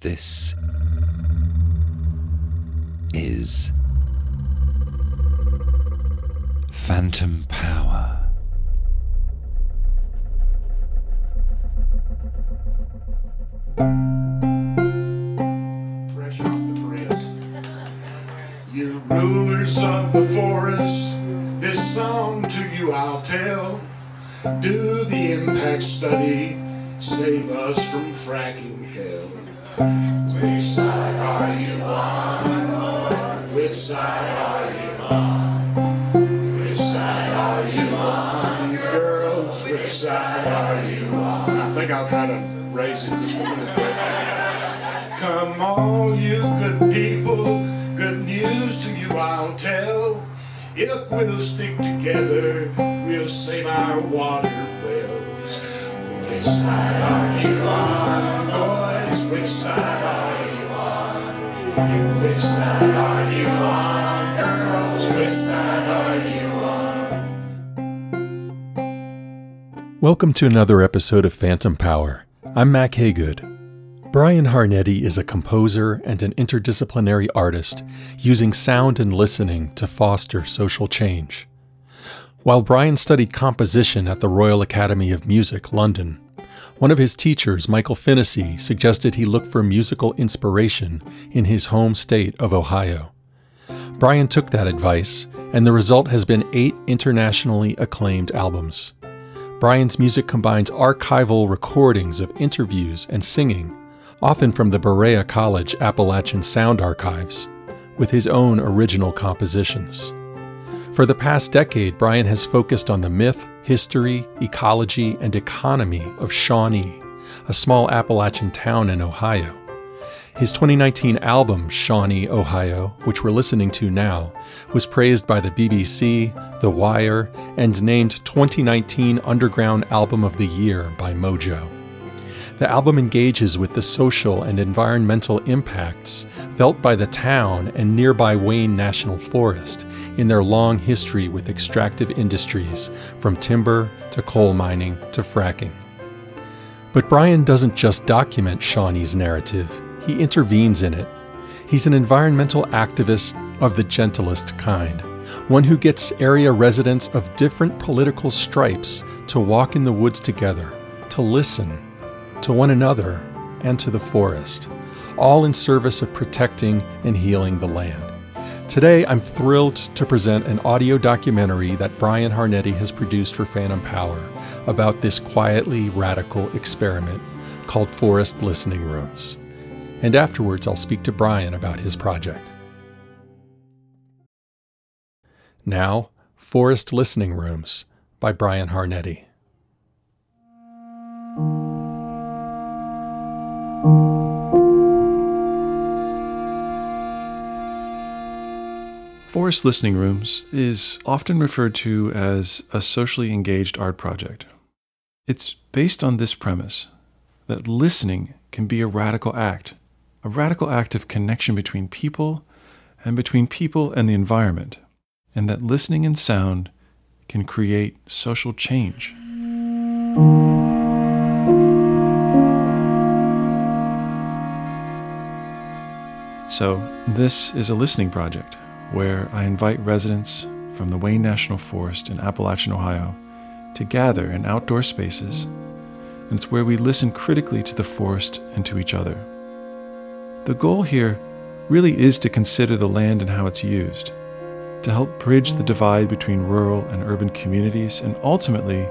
This is Phantom Power. fresh off the press. You rulers of the forest, this song to you I'll tell. Do the impact study, save us from fracking hell. Which side are you on? Which side are you on? Which side are you on? Girls, which side are you on? I think I'll try to raise it just. Come all you good people, good news to you I'll tell. If we'll stick together, we'll save our water wells. Which side are you on? Which side are you on? Which side are you on, girls? Which side are you on? Welcome to another episode of Phantom Power. I'm Mack Hagood. Brian Harnetty is a composer and an interdisciplinary artist using sound and listening to foster social change. While Brian studied composition at the Royal Academy of Music, London, one of his teachers, Michael Finnissy, suggested he look for musical inspiration in his home state of Ohio. Brian took that advice, and the result has been eight internationally acclaimed albums. Brian's music combines archival recordings of interviews and singing, often from the Berea College Appalachian Sound Archives, with his own original compositions. For the past decade, Brian has focused on the myth, history, ecology, and economy of Shawnee, a small Appalachian town in Ohio. His 2019 album, Shawnee, Ohio, which we're listening to now, was praised by the BBC, The Wire, and named 2019 Underground Album of the Year by Mojo. The album engages with the social and environmental impacts felt by the town and nearby Wayne National Forest in their long history with extractive industries, from timber to coal mining to fracking. But Brian doesn't just document Shawnee's narrative, he intervenes in it. He's an environmental activist of the gentlest kind, one who gets area residents of different political stripes to walk in the woods together, to listen to one another, and to the forest, all in service of protecting and healing the land. Today, I'm thrilled to present an audio documentary that Brian Harnetty has produced for Phantom Power about this quietly radical experiment called Forest Listening Rooms. And afterwards, I'll speak to Brian about his project. Now, Forest Listening Rooms by Brian Harnetty. Forest Listening Rooms is often referred to as a socially engaged art project. It's based on this premise that listening can be a radical act, a radical act of connection between people and between people and the environment, and that listening and sound can create social change. So, this is a listening project where I invite residents from the Wayne National Forest in Appalachian, Ohio, to gather in outdoor spaces, and it's where we listen critically to the forest and to each other. The goal here really is to consider the land and how it's used, to help bridge the divide between rural and urban communities, and ultimately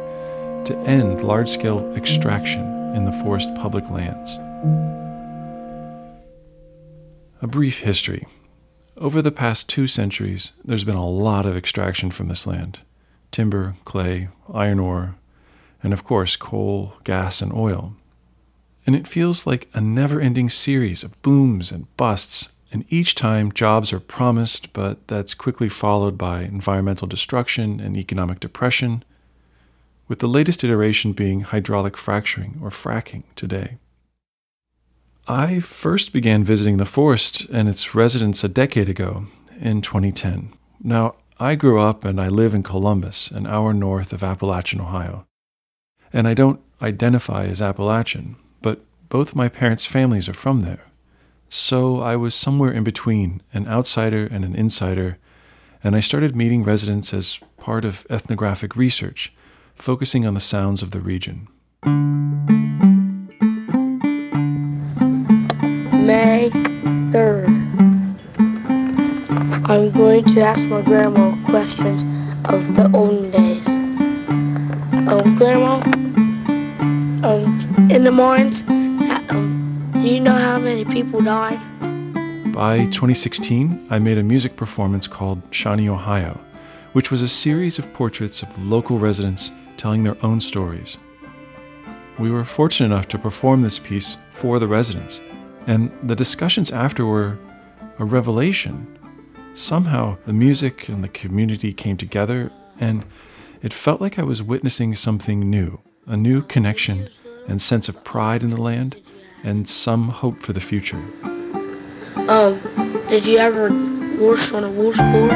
to end large scale extraction in the forest public lands. A brief history. Over the past two centuries, there's been a lot of extraction from this land timber, clay, iron ore, and of course, coal, gas, and oil. And it feels like a never ending series of booms and busts, and each time jobs are promised, but that's quickly followed by environmental destruction and economic depression, with the latest iteration being hydraulic fracturing or fracking today. I first began visiting the forest and its residents a decade ago in 2010. Now, I grew up and I live in Columbus, an hour north of Appalachian, Ohio. And I don't identify as Appalachian, but both my parents' families are from there. So I was somewhere in between, an outsider and an insider, and I started meeting residents as part of ethnographic research, focusing on the sounds of the region. May 3rd. I'm going to ask my grandma questions of the olden days. Um, grandma, um, in the mines, um, do you know how many people died? By 2016, I made a music performance called Shawnee, Ohio, which was a series of portraits of local residents telling their own stories. We were fortunate enough to perform this piece for the residents, and the discussions after were a revelation. Somehow, the music and the community came together, and it felt like I was witnessing something new a new connection and sense of pride in the land, and some hope for the future. Um, did you ever wash on a washboard?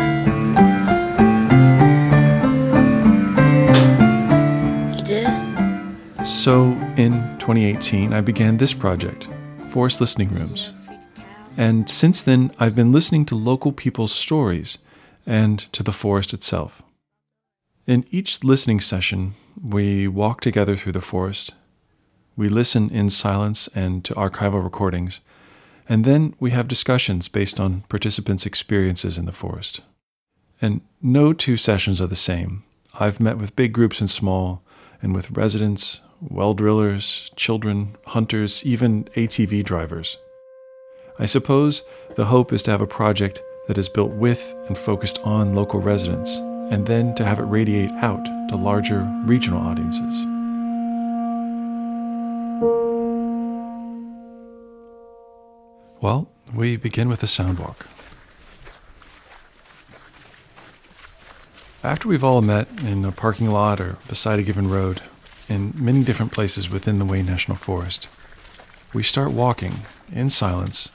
You did? So, in 2018, I began this project, Forest Listening Rooms. And since then, I've been listening to local people's stories and to the forest itself. In each listening session, we walk together through the forest. We listen in silence and to archival recordings, and then we have discussions based on participants' experiences in the forest. And no two sessions are the same. I've met with big groups and small, and with residents, well drillers, children, hunters, even ATV drivers. I suppose the hope is to have a project that is built with and focused on local residents, and then to have it radiate out to larger regional audiences. Well, we begin with a sound walk. After we've all met in a parking lot or beside a given road, in many different places within the Wayne National Forest, we start walking in silence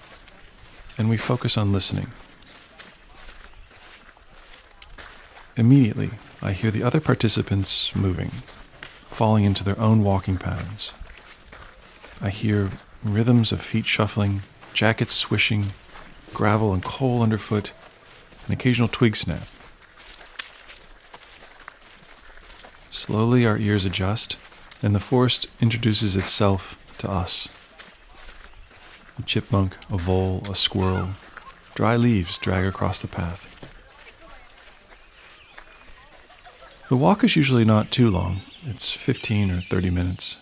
and we focus on listening. Immediately, I hear the other participants moving, falling into their own walking patterns. I hear rhythms of feet shuffling, jackets swishing, gravel and coal underfoot, an occasional twig snap. Slowly, our ears adjust, and the forest introduces itself to us. A chipmunk, a vole, a squirrel, dry leaves drag across the path. The walk is usually not too long, it's 15 or 30 minutes.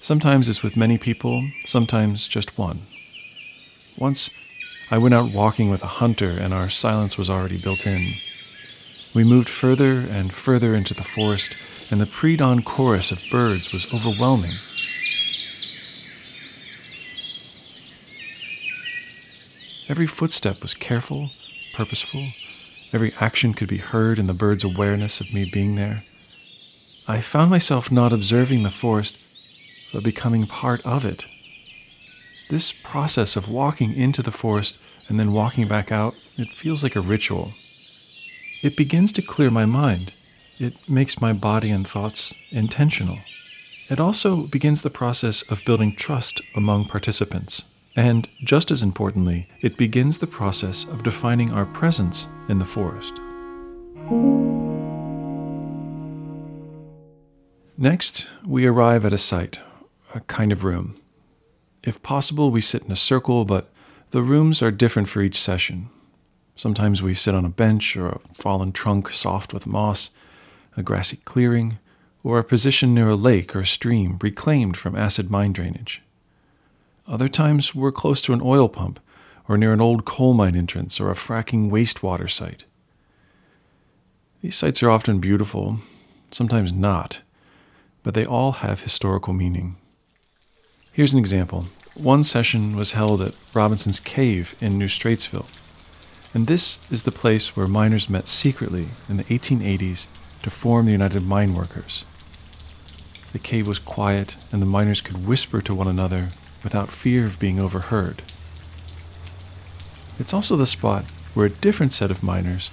Sometimes it's with many people, sometimes just one. Once, I went out walking with a hunter, and our silence was already built in. We moved further and further into the forest, and the pre dawn chorus of birds was overwhelming. Every footstep was careful, purposeful. Every action could be heard in the bird's awareness of me being there. I found myself not observing the forest, but becoming part of it. This process of walking into the forest and then walking back out, it feels like a ritual. It begins to clear my mind. It makes my body and thoughts intentional. It also begins the process of building trust among participants. And just as importantly, it begins the process of defining our presence in the forest. Next, we arrive at a site, a kind of room. If possible, we sit in a circle, but the rooms are different for each session. Sometimes we sit on a bench or a fallen trunk soft with moss, a grassy clearing, or a position near a lake or a stream reclaimed from acid mine drainage. Other times we're close to an oil pump or near an old coal mine entrance or a fracking wastewater site. These sites are often beautiful, sometimes not, but they all have historical meaning. Here's an example. One session was held at Robinson's Cave in New Straitsville, and this is the place where miners met secretly in the 1880s to form the United Mine Workers. The cave was quiet, and the miners could whisper to one another without fear of being overheard. It's also the spot where a different set of miners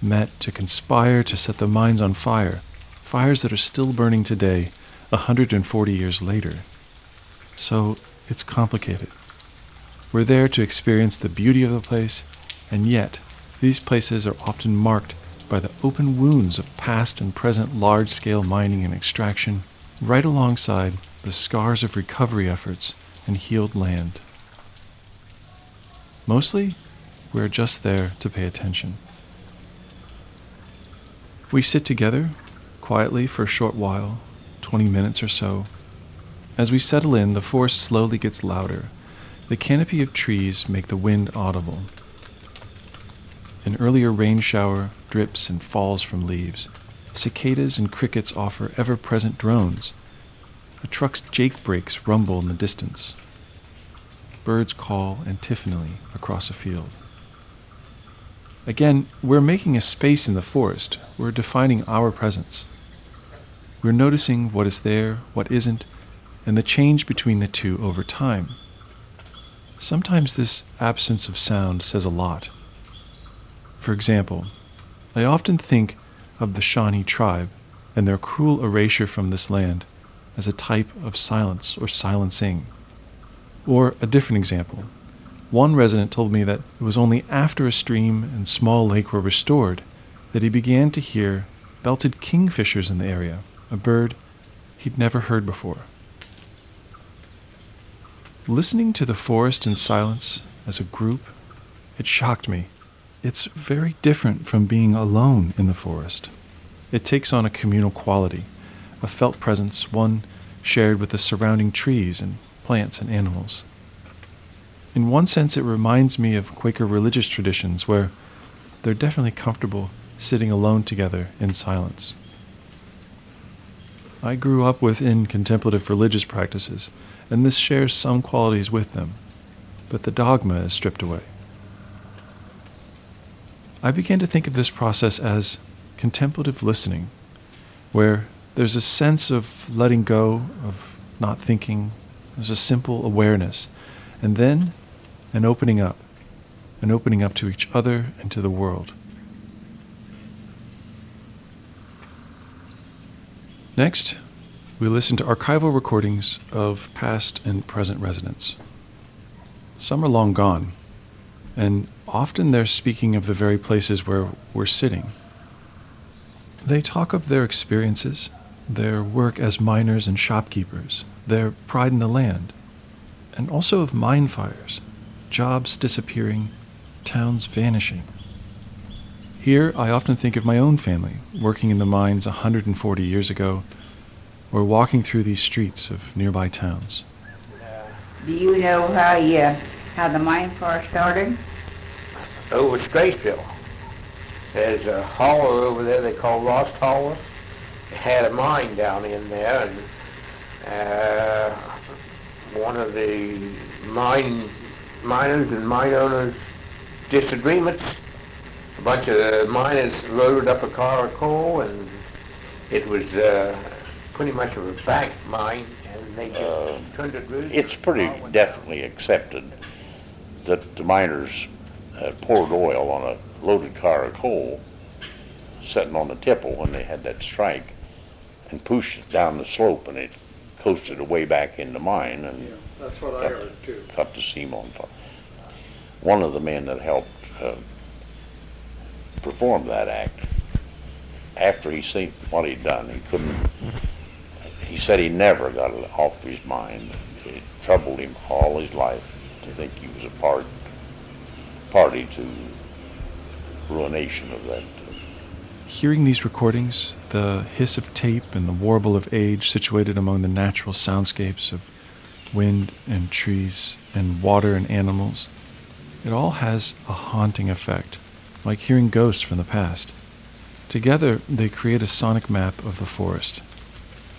met to conspire to set the mines on fire, fires that are still burning today, 140 years later. So it's complicated. We're there to experience the beauty of the place, and yet, these places are often marked by the open wounds of past and present large scale mining and extraction, right alongside the scars of recovery efforts and healed land. Mostly, we're just there to pay attention. We sit together quietly for a short while, 20 minutes or so. As we settle in, the forest slowly gets louder. The canopy of trees make the wind audible. An earlier rain shower drips and falls from leaves. Cicadas and crickets offer ever present drones. A truck's jake brakes rumble in the distance. Birds call antiphonally across a field. Again, we're making a space in the forest. We're defining our presence. We're noticing what is there, what isn't, and the change between the two over time. Sometimes this absence of sound says a lot. For example, I often think of the Shawnee tribe and their cruel erasure from this land as a type of silence or silencing. Or a different example. One resident told me that it was only after a stream and small lake were restored that he began to hear belted kingfishers in the area, a bird he'd never heard before. Listening to the forest in silence as a group, it shocked me. It's very different from being alone in the forest. It takes on a communal quality, a felt presence, one shared with the surrounding trees and plants and animals. In one sense, it reminds me of Quaker religious traditions where they're definitely comfortable sitting alone together in silence. I grew up within contemplative religious practices, and this shares some qualities with them, but the dogma is stripped away. I began to think of this process as contemplative listening, where there's a sense of letting go, of not thinking, there's a simple awareness, and then an opening up, an opening up to each other and to the world. Next, we listen to archival recordings of past and present residents. Some are long gone, and often they're speaking of the very places where we're sitting. They talk of their experiences, their work as miners and shopkeepers, their pride in the land, and also of mine fires, jobs disappearing, towns vanishing. Here, I often think of my own family, working in the mines 140 years ago, or walking through these streets of nearby towns. Do you know how you, how the mine fire started? over Straceville. There's a hauler over there they call Lost Hauler. It had a mine down in there, and uh, one of the mine miners and mine owners disagreements. A bunch of miners loaded up a car of coal, and it was uh, pretty much a bank mine, and they just Uh, turned it loose. It's pretty definitely accepted that the miners uh, poured oil on a loaded car of coal sitting on the tipple when they had that strike and pushed it down the slope and it coasted away back in the mine and That's what I cut, heard too. cut the seam on top. One of the men that helped uh, perform that act, after he seen what he'd done, he couldn't, he said he never got it off his mind. It troubled him all his life to think he was a part, party to ruination of that. Uh, hearing these recordings, the hiss of tape and the warble of age situated among the natural soundscapes of wind and trees and water and animals, it all has a haunting effect, like hearing ghosts from the past. Together, they create a sonic map of the forest,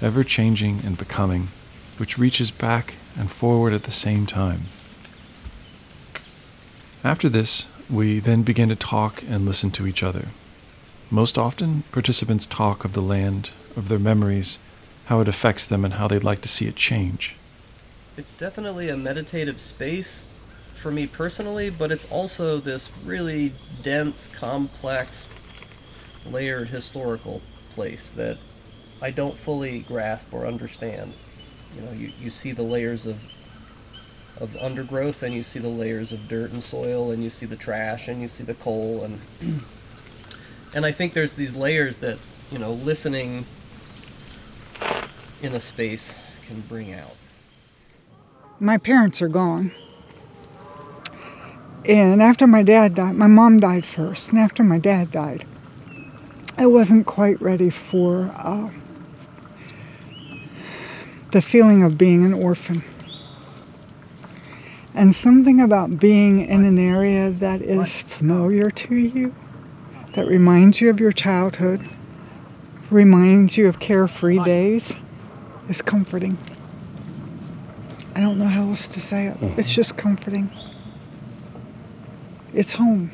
ever changing and becoming, which reaches back and forward at the same time. After this, we then begin to talk and listen to each other. Most often, participants talk of the land, of their memories, how it affects them, and how they'd like to see it change. It's definitely a meditative space for me personally, but it's also this really dense, complex, layered historical place that I don't fully grasp or understand. You know, you, you see the layers of of undergrowth, and you see the layers of dirt and soil, and you see the trash, and you see the coal, and and I think there's these layers that you know listening in a space can bring out. My parents are gone. And after my dad died, my mom died first, and after my dad died, I wasn't quite ready for uh, the feeling of being an orphan. And something about being in an area that is familiar to you, that reminds you of your childhood, reminds you of carefree days, is comforting. I don't know how else to say it. Mm-hmm. It's just comforting. It's home.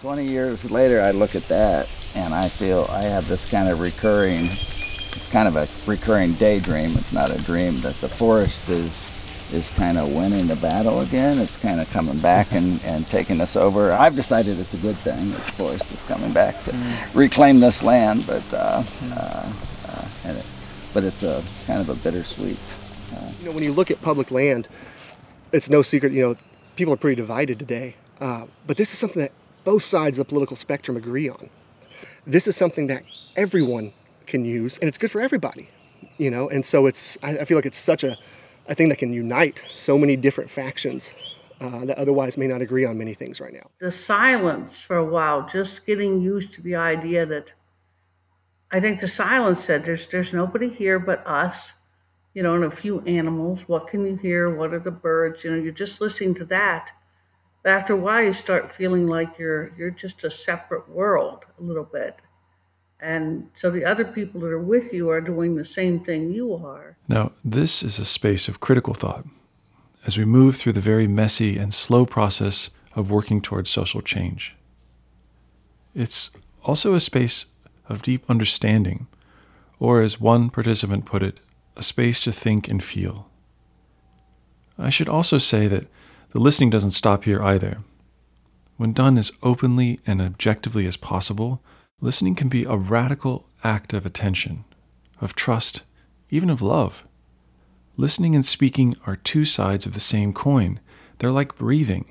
20 years later, I look at that and I feel I have this kind of recurring, it's kind of a recurring daydream. It's not a dream that the forest is is kind of winning the battle again. It's kind of coming back and, and taking us over. I've decided it's a good thing that the forest is coming back to reclaim this land, but uh, uh, uh, and it, but it's a kind of a bittersweet. Uh, You know, when you look at public land, it's no secret, you know, people are pretty divided today. Uh, but this is something that both sides of the political spectrum agree on. This is something that everyone can use, and it's good for everybody, you know. And so it's, I, I feel like it's such a, a thing that can unite so many different factions uh, that otherwise may not agree on many things right now. the silence for a while, just getting used to the idea that I think the silence said there's there's nobody here but us, you know, and a few animals. What can you hear? What are the birds? You know, you're just listening to that. But after a while you start feeling like you're you're just a separate world a little bit. And so the other people that are with you are doing the same thing you are. Now, this is a space of critical thought as we move through the very messy and slow process of working towards social change. It's also a space of deep understanding, or as one participant put it, a space to think and feel. I should also say that the listening doesn't stop here either. When done as openly and objectively as possible, listening can be a radical act of attention, of trust, even of love. Listening and speaking are two sides of the same coin. They're like breathing.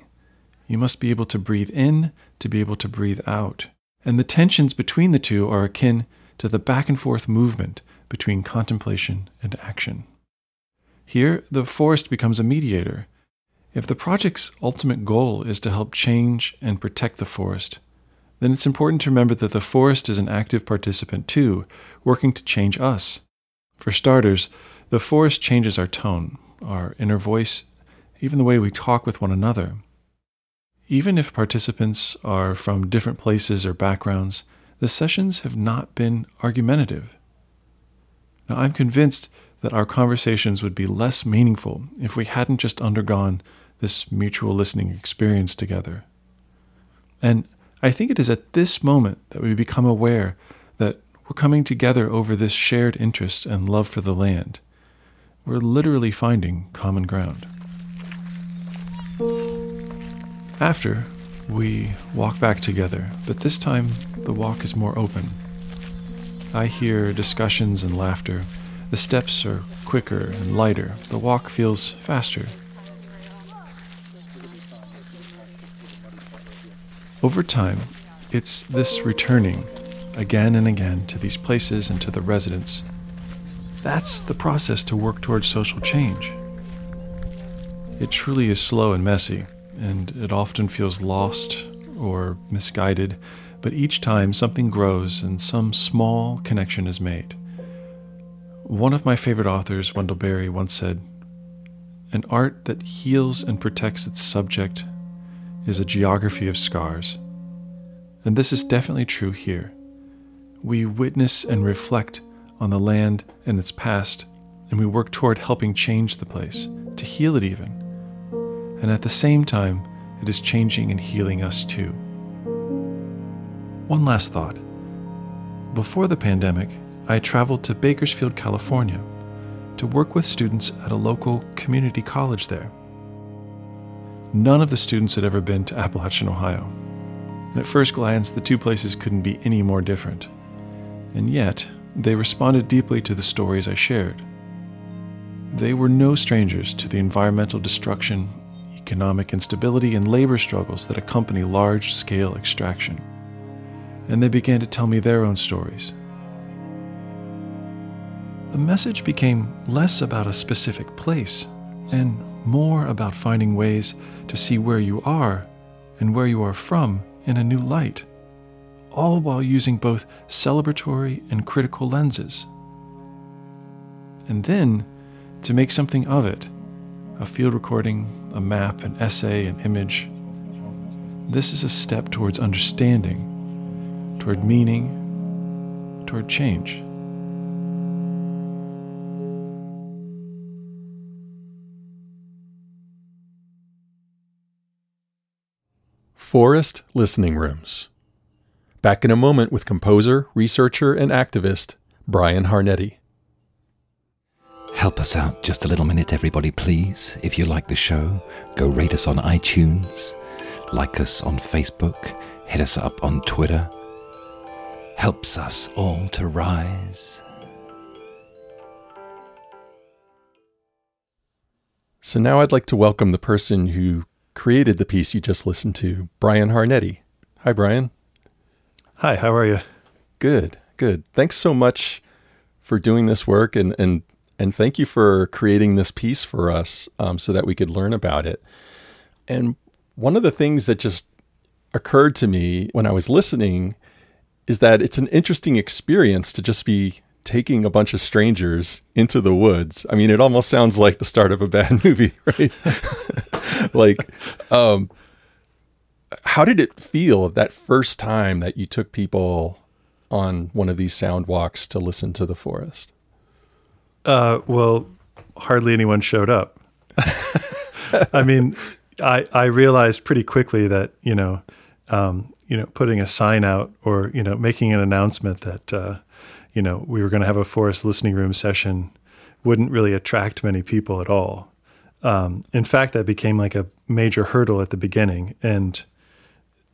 You must be able to breathe in to be able to breathe out. And the tensions between the two are akin to the back and forth movement between contemplation and action. Here, the forest becomes a mediator. If the project's ultimate goal is to help change and protect the forest, then it's important to remember that the forest is an active participant too, working to change us. For starters, the forest changes our tone, our inner voice, even the way we talk with one another. Even if participants are from different places or backgrounds, the sessions have not been argumentative. Now, I'm convinced that our conversations would be less meaningful if we hadn't just undergone this mutual listening experience together. And I think it is at this moment that we become aware that we're coming together over this shared interest and love for the land. We're literally finding common ground. After, we walk back together, but this time the walk is more open. I hear discussions and laughter. The steps are quicker and lighter. The walk feels faster. Over time, it's this returning again and again to these places and to the residents. That's the process to work towards social change. It truly is slow and messy, and it often feels lost or misguided, but each time something grows and some small connection is made. One of my favorite authors, Wendell Berry, once said, An art that heals and protects its subject is a geography of scars. And this is definitely true here. We witness and reflect on the land and its past, and we work toward helping change the place, to heal it even. And at the same time, it is changing and healing us too. One last thought. Before the pandemic, I traveled to Bakersfield, California, to work with students at a local community college there. None of the students had ever been to Appalachian, Ohio. And at first glance, the two places couldn't be any more different. And yet, they responded deeply to the stories I shared. They were no strangers to the environmental destruction, economic instability, and labor struggles that accompany large scale extraction. And they began to tell me their own stories. The message became less about a specific place and more about finding ways to see where you are and where you are from in a new light, all while using both celebratory and critical lenses. And then to make something of it a field recording, a map, an essay, an image. This is a step towards understanding, toward meaning, toward change. Forest Listening Rooms. Back in a moment with composer, researcher, and activist Brian Harnetty. Help us out just a little minute, everybody, please. If you like the show, go rate us on iTunes, like us on Facebook, hit us up on Twitter. Helps us all to rise. So now I'd like to welcome the person who created the piece you just listened to, Brian Harnetty. Hi, Brian. Hi, how are you? Good, good. Thanks so much for doing this work and, and and thank you for creating this piece for us um, so that we could learn about it. And one of the things that just occurred to me when I was listening is that it's an interesting experience to just be taking a bunch of strangers into the woods. I mean, it almost sounds like the start of a bad movie, right? like, um, how did it feel that first time that you took people on one of these sound walks to listen to the forest? Uh, well, hardly anyone showed up. I mean, I I realized pretty quickly that you know, um, you know, putting a sign out or you know, making an announcement that uh, you know we were going to have a forest listening room session wouldn't really attract many people at all. Um, in fact, that became like a major hurdle at the beginning, and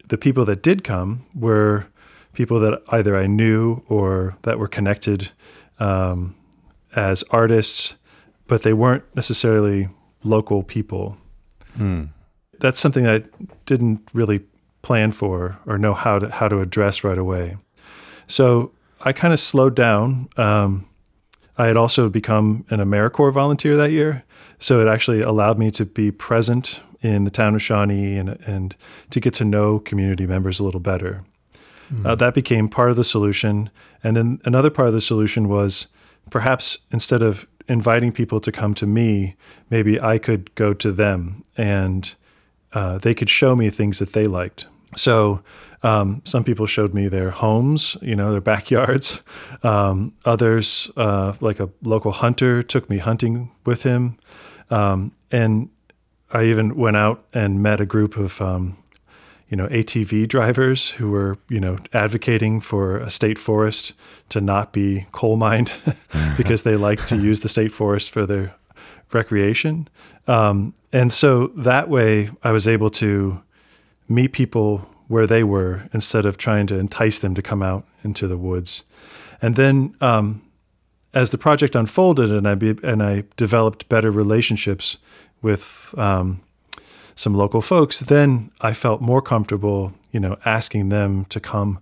the people that did come were people that either I knew or that were connected um, as artists, but they weren't necessarily local people. Hmm. That's something I didn't really plan for or know how to how to address right away. So I kind of slowed down. Um, I had also become an AmeriCorps volunteer that year, so it actually allowed me to be present in the town of Shawnee and and to get to know community members a little better. Hmm. Uh, that became part of the solution, and then another part of the solution was perhaps instead of inviting people to come to me, maybe I could go to them and uh, they could show me things that they liked. So um, some people showed me their homes, you know, their backyards. Um, others, uh, like a local hunter, took me hunting with him. Um, and I even went out and met a group of um, you know, ATV drivers who were, you know, advocating for a state forest to not be coal mined because they like to use the state forest for their recreation. Um, and so that way I was able to meet people where they were instead of trying to entice them to come out into the woods. And then um, as the project unfolded and I, be, and I developed better relationships with um, some local folks, then I felt more comfortable, you know, asking them to come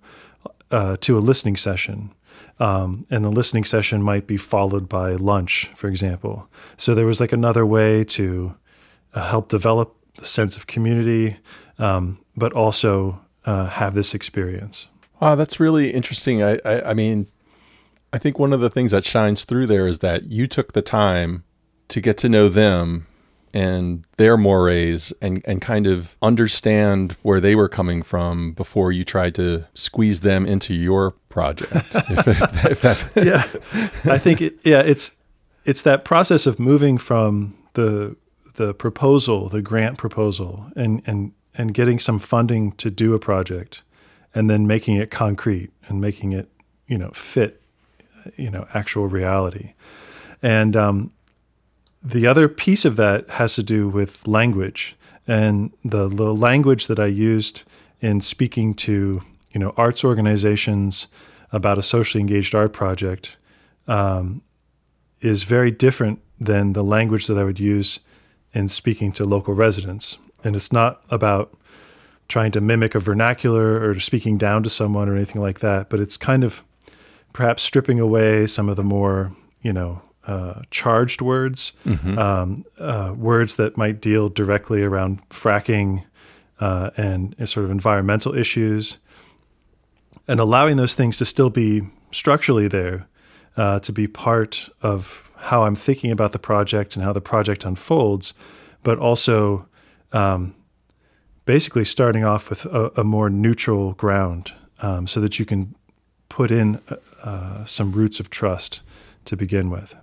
uh, to a listening session. Um, and the listening session might be followed by lunch, for example. So there was like another way to uh, help develop the sense of community, um, but also uh, have this experience. Wow, that's really interesting. I, I, I mean, I think one of the things that shines through there is that you took the time to get to know them and their mores and, and kind of understand where they were coming from before you tried to squeeze them into your project. if, if, if that yeah, I think it, yeah, it's it's that process of moving from the the proposal, the grant proposal, and and and getting some funding to do a project, and then making it concrete and making it you know fit, you know, actual reality, and um, the other piece of that has to do with language and the, the language that I used in speaking to you know arts organizations about a socially engaged art project um, is very different than the language that I would use in speaking to local residents. And it's not about trying to mimic a vernacular or speaking down to someone or anything like that, but it's kind of perhaps stripping away some of the more, you know, uh, charged words, Mhm. um, uh, words that might deal directly around fracking uh, and, and sort of environmental issues, and allowing those things to still be structurally there, uh, to be part of how I'm thinking about the project and how the project unfolds, but also um, basically starting off with a, a more neutral ground um, so that you can put in uh, some roots of trust to begin with.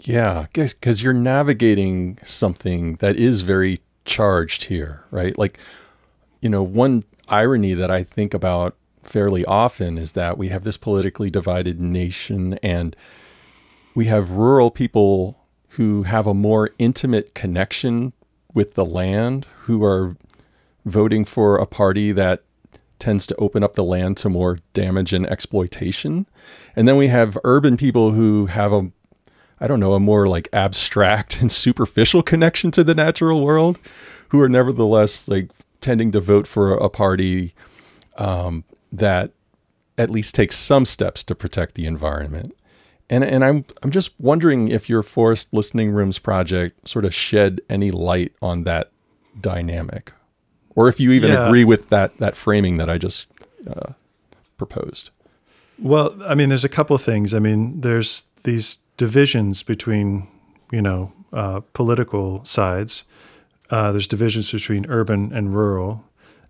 Yeah, because you're navigating something that is very charged here, right? Like, you know, one irony that I think about fairly often is that we have this politically divided nation and we have rural people who have a more intimate connection with the land, who are voting for a party that tends to open up the land to more damage and exploitation. And then we have urban people who have a I don't know, a more like abstract and superficial connection to the natural world, who are nevertheless like tending to vote for a party um, that at least takes some steps to protect the environment. And and I'm I'm just wondering if your Forest Listening Rooms project sort of shed any light on that dynamic, or if you even Yeah. agree with that that framing that I just uh, proposed. Well, I mean, there's a couple of things. I mean, there's these divisions between, you know, uh, political sides. Uh, there's divisions between urban and rural,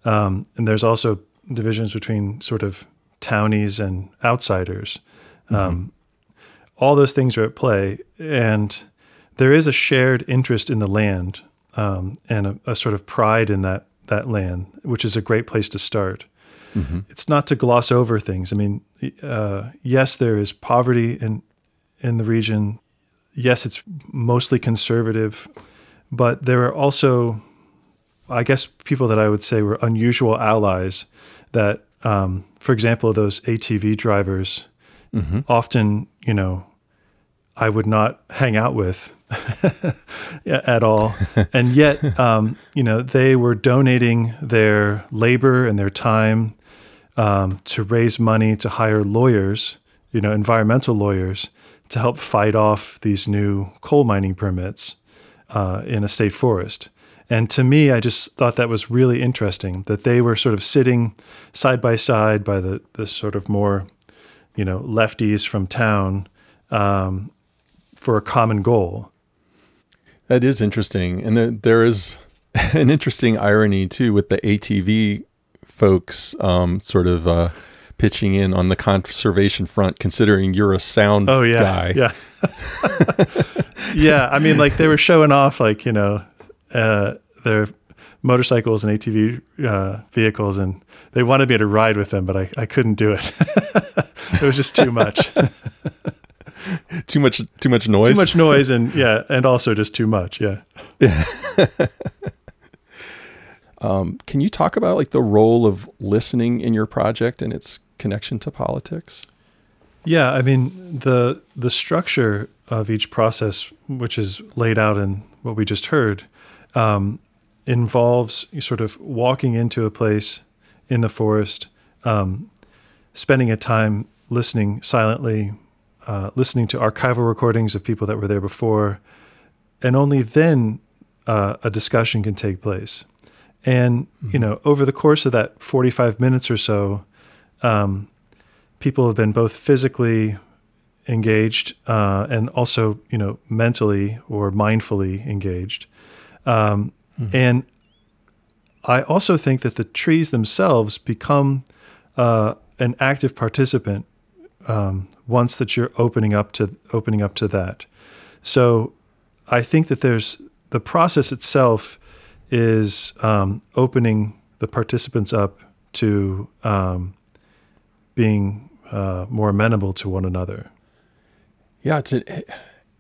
um, and there's also divisions between sort of townies and outsiders. Um, all those things are at play, and there is a shared interest in the land um, and a, a sort of pride in that that land, which is a great place to start Mhm. it's not to gloss over things. I mean, uh, yes, there is poverty in in the region. Yes, it's mostly conservative, but there are also, I guess, people that I would say were unusual allies. That, um, for example, those ATV drivers, Mhm. often, you know, I would not hang out with at all. and yet, um, you know, they were donating their labor and their time um, to raise money to hire lawyers, you know, environmental lawyers, to help fight off these new coal mining permits uh, in a state forest. And to me, I just thought that was really interesting that they were sort of sitting side by side by the, the sort of more, you know, lefties from town um, for a common goal. That is interesting. And there, there is an interesting irony too with the ATV folks um, sort of uh, pitching in on the conservation front, considering you're a sound Oh yeah, guy. yeah, yeah. I mean, like they were showing off, like you know, uh, their motorcycles and ATV uh, vehicles, and they wanted me to ride with them, but I, I couldn't do it. it was just too much, too much, too much noise. too much noise, and yeah, and also just too much. Yeah. Um, can you talk about like the role of listening in your project and its connection to politics? Yeah, I mean the the structure of each process, which is laid out in what we just heard, um, involves sort of walking into a place in the forest, um, spending a time listening silently, uh, listening to archival recordings of people that were there before, and only then uh, a discussion can take place. And you know, over the course of that forty-five minutes or so, um, people have been both physically engaged uh, and also, you know, mentally or mindfully engaged. Um, And I also think that the trees themselves become uh, an active participant um, once that you're opening up to opening up to that. So I think that there's the process itself is um, opening the participants up to um, being uh, more amenable to one another. Yeah, it's an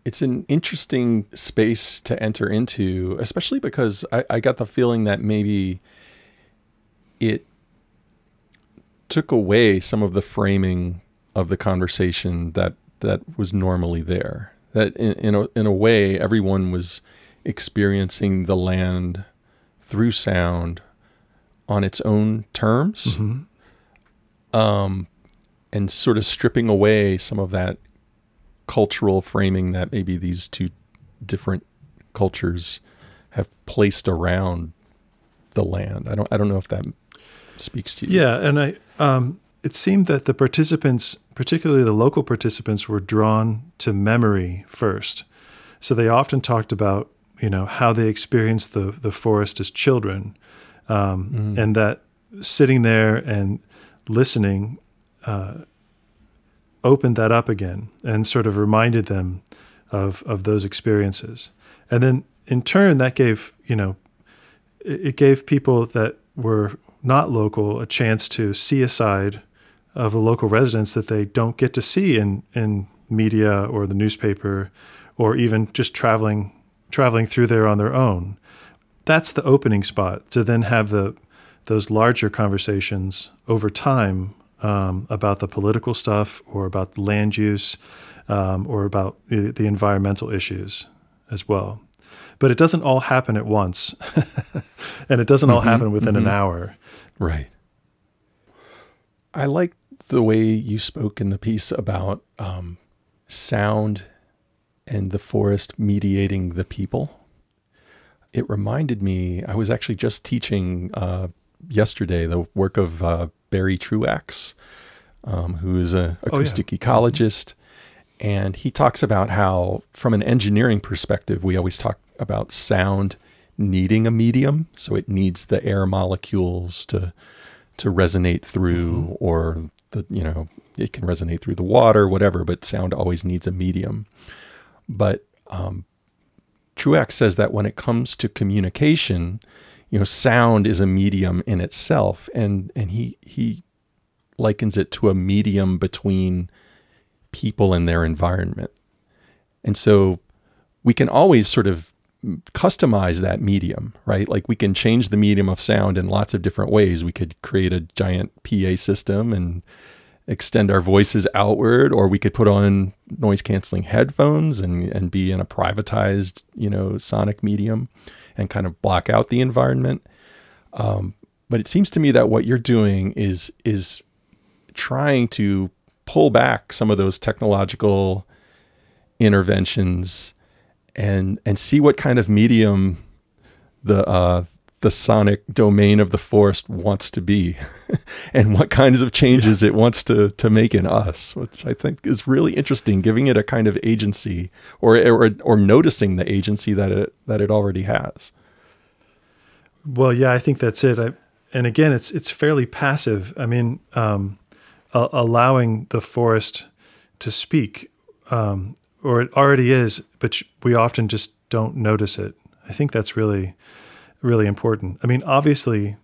it's an interesting space to enter into, especially because I, I got the feeling that maybe it took away some of the framing of the conversation that that was normally there. That in in a, in a way, everyone was experiencing the land through sound on its own terms, um, and sort of stripping away some of that cultural framing that maybe these two different cultures have placed around the land. I don't I don't know if that speaks to you. Yeah, and I um, it seemed that the participants, particularly the local participants, were drawn to memory first. So they often talked about you know how they experienced the the forest as children, um, Mm. and that sitting there and listening uh, opened that up again and sort of reminded them of of those experiences. And then in turn, that gave you know it it gave people that were not local a chance to see a side of the local residents that they don't get to see in in media or the newspaper or even just traveling traveling through there on their own. That's the opening spot to then have the those larger conversations over time um, about the political stuff or about land use um, or about the, the environmental issues as well. But it doesn't all happen at once, and it doesn't all Mhm, happen within an mhm. hour. Right. I like the way you spoke in the piece about um, sound and the forest mediating the people. It reminded me, I was actually just teaching uh, yesterday the work of uh, Barry Truax, um, who is an Oh, yeah. acoustic ecologist. And he talks about how, from an engineering perspective, we always talk about sound needing a medium. So it needs the air molecules to to resonate through, or the you know it can resonate through the water, whatever. But sound always needs a medium. But um, Truax says that when it comes to communication, you know, sound is a medium in itself, and and he he likens it to a medium between people and their environment. And so we can always sort of customize that medium, right? Like we can change the medium of sound in lots of different ways. We could create a giant PA system and extend our voices outward, or we could put on noise canceling headphones and, and be in a privatized, you know, sonic medium and kind of block out the environment. Um, but it seems to me that what you're doing is is trying to pull back some of those technological interventions and and see what kind of medium the uh, the sonic domain of the forest wants to be and what kinds of changes it wants to to make in us which i think is really interesting giving it a kind of agency or or, or noticing the agency that it that it already has Well, yeah, I think that's it. I, and again, it's it's fairly passive. I mean, um, a- allowing the forest to speak, um, or it already is, but we often just don't notice it. I think that's really, really important. I mean, obviously,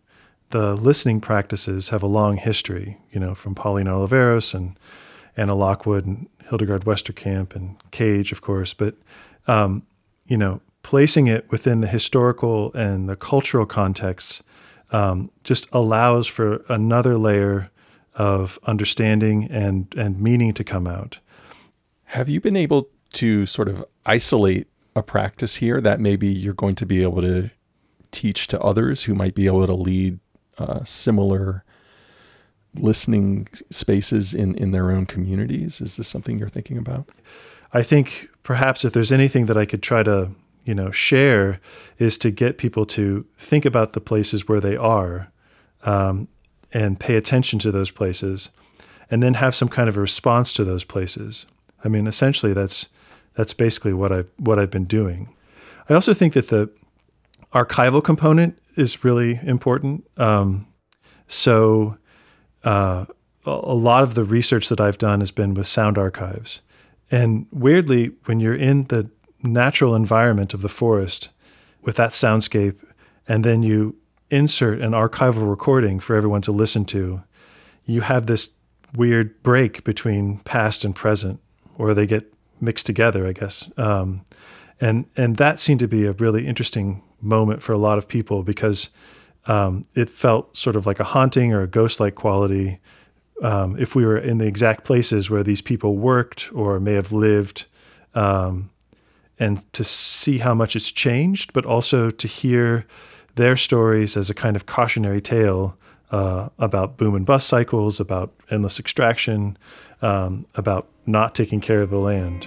the listening practices have a long history. You know, from Pauline Oliveros and Annea Lockwood and Hildegard Westerkamp and Cage, of course. But um, you know, placing it within the historical and the cultural context um, just allows for another layer of understanding and and meaning to come out. Have you been able to sort of isolate a practice here that maybe you're going to be able to teach to others who might be able to lead uh, similar listening spaces in, in their own communities? Is this something you're thinking about? I think perhaps if there's anything that I could try to, you know, share is to get people to think about the places where they are um, and pay attention to those places and then have some kind of a response to those places. I mean, essentially that's that's basically what I what I've been doing. I also think that the archival component is really important. Um, so uh, a a lot of the research that I've done has been with sound archives. And weirdly, when you're in the natural environment of the forest with that soundscape, and then you insert an archival recording for everyone to listen to, you have this weird break between past and present, or they get mixed together, I guess. Um, and and that seemed to be a really interesting moment for a lot of people because um, it felt sort of like a haunting or a ghost-like quality um, if we were in the exact places where these people worked or may have lived um, and to see how much it's changed, but also to hear their stories as a kind of cautionary tale uh, about boom and bust cycles, about endless extraction, um, about not taking care of the land.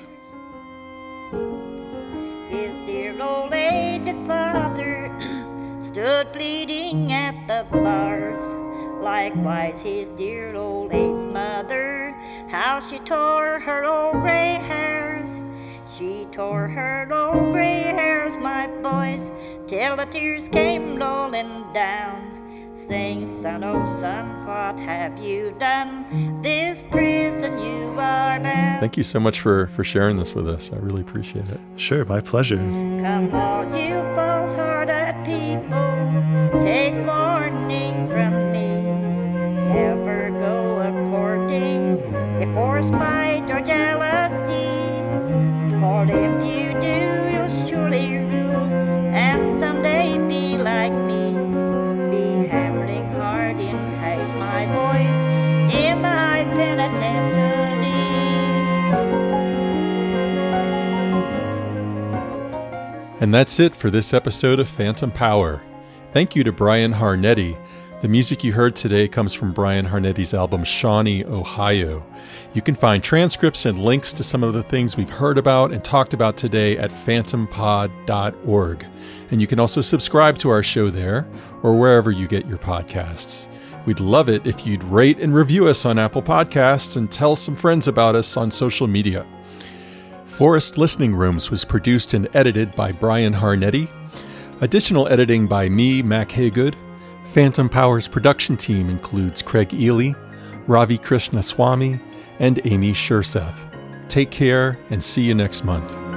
His dear old aged father stood bleeding at the bars. Likewise, his dear old aged mother, how she tore her old gray hairs. She tore her old gray hairs, my boys, till the tears came rolling down saying, Son, oh son, what have you done? This prison you are bound. Thank you so much for, for sharing this with us. I really appreciate it. Sure, my pleasure. Come, all you false hearted people, take warning from me. Never go a courting if force, spite, or jealousy. For if you And that's it for this episode of Phantom Power. Thank you to Brian Harnetty. The music you heard today comes from Brian Harnetty's album Shawnee, Ohio. You can find transcripts and links to some of the things we've heard about and talked about today at phantompod.org. And you can also subscribe to our show there or wherever you get your podcasts. We'd love it if you'd rate and review us on Apple Podcasts and tell some friends about us on social media. Forest Listening Rooms was produced and edited by Brian Harnetty. Additional editing by me, Mack Hagood. Phantom Power's production team includes Craig Eley, Ravi Krishnaswami, and Amy Skjerseth. Take care and see you next month.